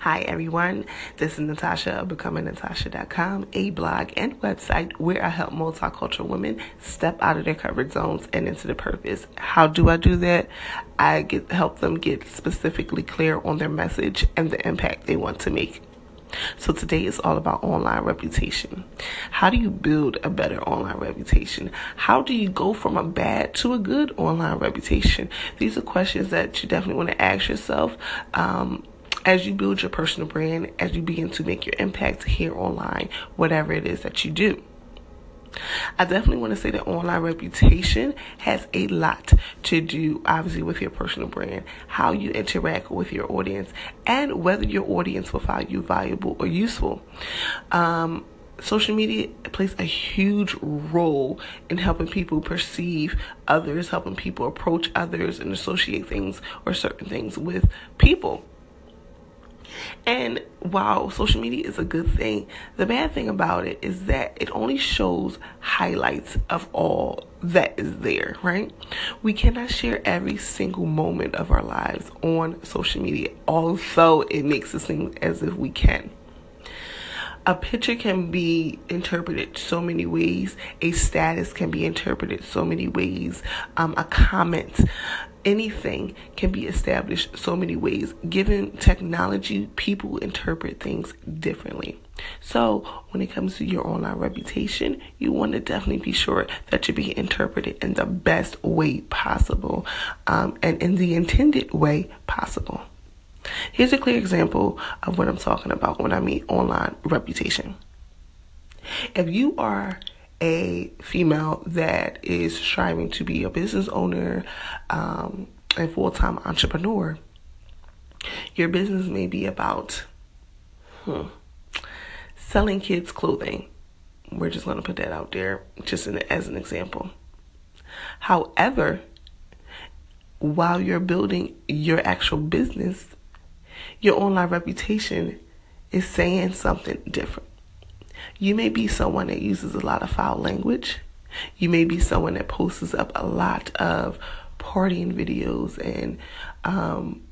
Hi, everyone. This is Natasha of BecomingNatasha.com, a blog and website where I help multicultural women step out of their comfort zones and into the purpose. How do I do that? I get help them get specifically clear on their message and the impact they want to make. So today is all about online reputation. How do you build a better online reputation? How do you go from a bad to a good online reputation? These are questions that you definitely want to ask yourself. Um, as you build your personal brand, as you begin to make your impact here online, whatever it is that you do. I definitely want to say that online reputation has a lot to do, obviously, with your personal brand, how you interact with your audience, and whether your audience will find you valuable or useful. Um, social media plays a huge role in helping people perceive others, helping people approach others, and associate things or certain things with people. And while social media is a good thing, the bad thing about it is that it only shows highlights of all that is there, right? We cannot share every single moment of our lives on social media, although it makes it seem as if we can. A picture can be interpreted so many ways. A status can be interpreted so many ways. Um, a comment anything can be established so many ways. Given technology, people interpret things differently. So, when it comes to your online reputation, you want to definitely be sure that you're being interpreted in the best way possible um, and in the intended way possible. Here's a clear example of what I'm talking about when I mean online reputation. If you are a female that is striving to be a business owner, um, a full time entrepreneur, your business may be about hmm, selling kids clothing. We're just going to put that out there just in, as an example. However, while you're building your actual business, your online reputation is saying something different. You may be someone that uses a lot of foul language. You may be someone that posts up a lot of partying videos and um,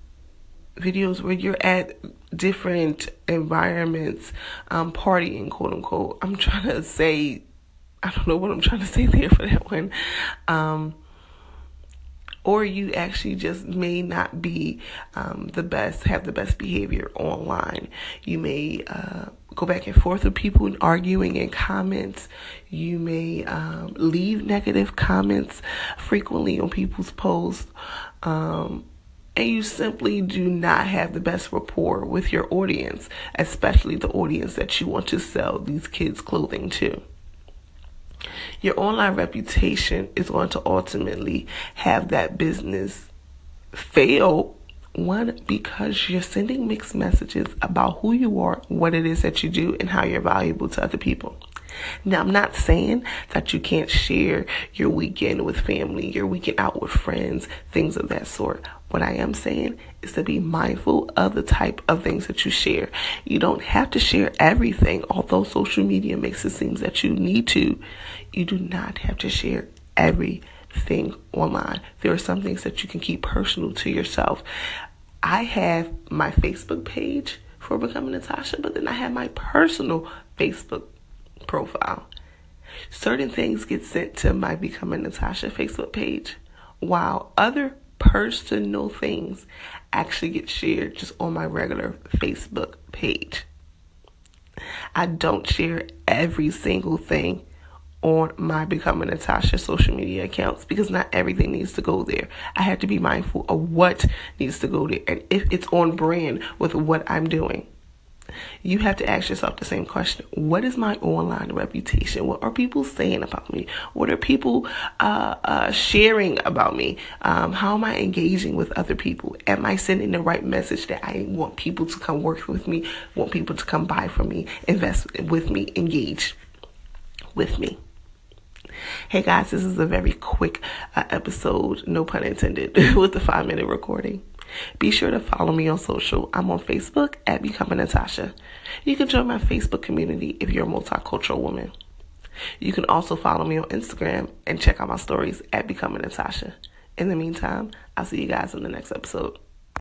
videos where you're at different environments, um, partying, quote unquote. I'm trying to say, I don't know what I'm trying to say there for that one. Um, or you actually just may not be um, the best, have the best behavior online. You may uh, go back and forth with people and arguing in comments. You may um, leave negative comments frequently on people's posts. Um, and you simply do not have the best rapport with your audience, especially the audience that you want to sell these kids' clothing to. Your online reputation is going to ultimately have that business fail one, because you're sending mixed messages about who you are, what it is that you do, and how you're valuable to other people. Now, I'm not saying that you can't share your weekend with family, your weekend out with friends, things of that sort. What I am saying is to be mindful of the type of things that you share. You don't have to share everything, although social media makes it seem that you need to. You do not have to share everything online. There are some things that you can keep personal to yourself. I have my Facebook page for Becoming Natasha, but then I have my personal Facebook profile. Certain things get sent to my Becoming Natasha Facebook page, while other personal things actually get shared just on my regular Facebook page. I don't share every single thing on my Becoming Natasha social media accounts because not everything needs to go there. I have to be mindful of what needs to go there and if it's on brand with what I'm doing. You have to ask yourself the same question. What is my online reputation? What are people saying about me? What are people uh, uh, sharing about me? Um, how am I engaging with other people? Am I sending the right message that I want people to come work with me, want people to come buy from me, invest with me, engage with me? Hey guys, this is a very quick uh, episode, no pun intended, with the five minute recording. Be sure to follow me on social. I'm on Facebook at Becoming Natasha. You can join my Facebook community if you're a multicultural woman. You can also follow me on Instagram and check out my stories at Becoming Natasha. In the meantime, I'll see you guys in the next episode.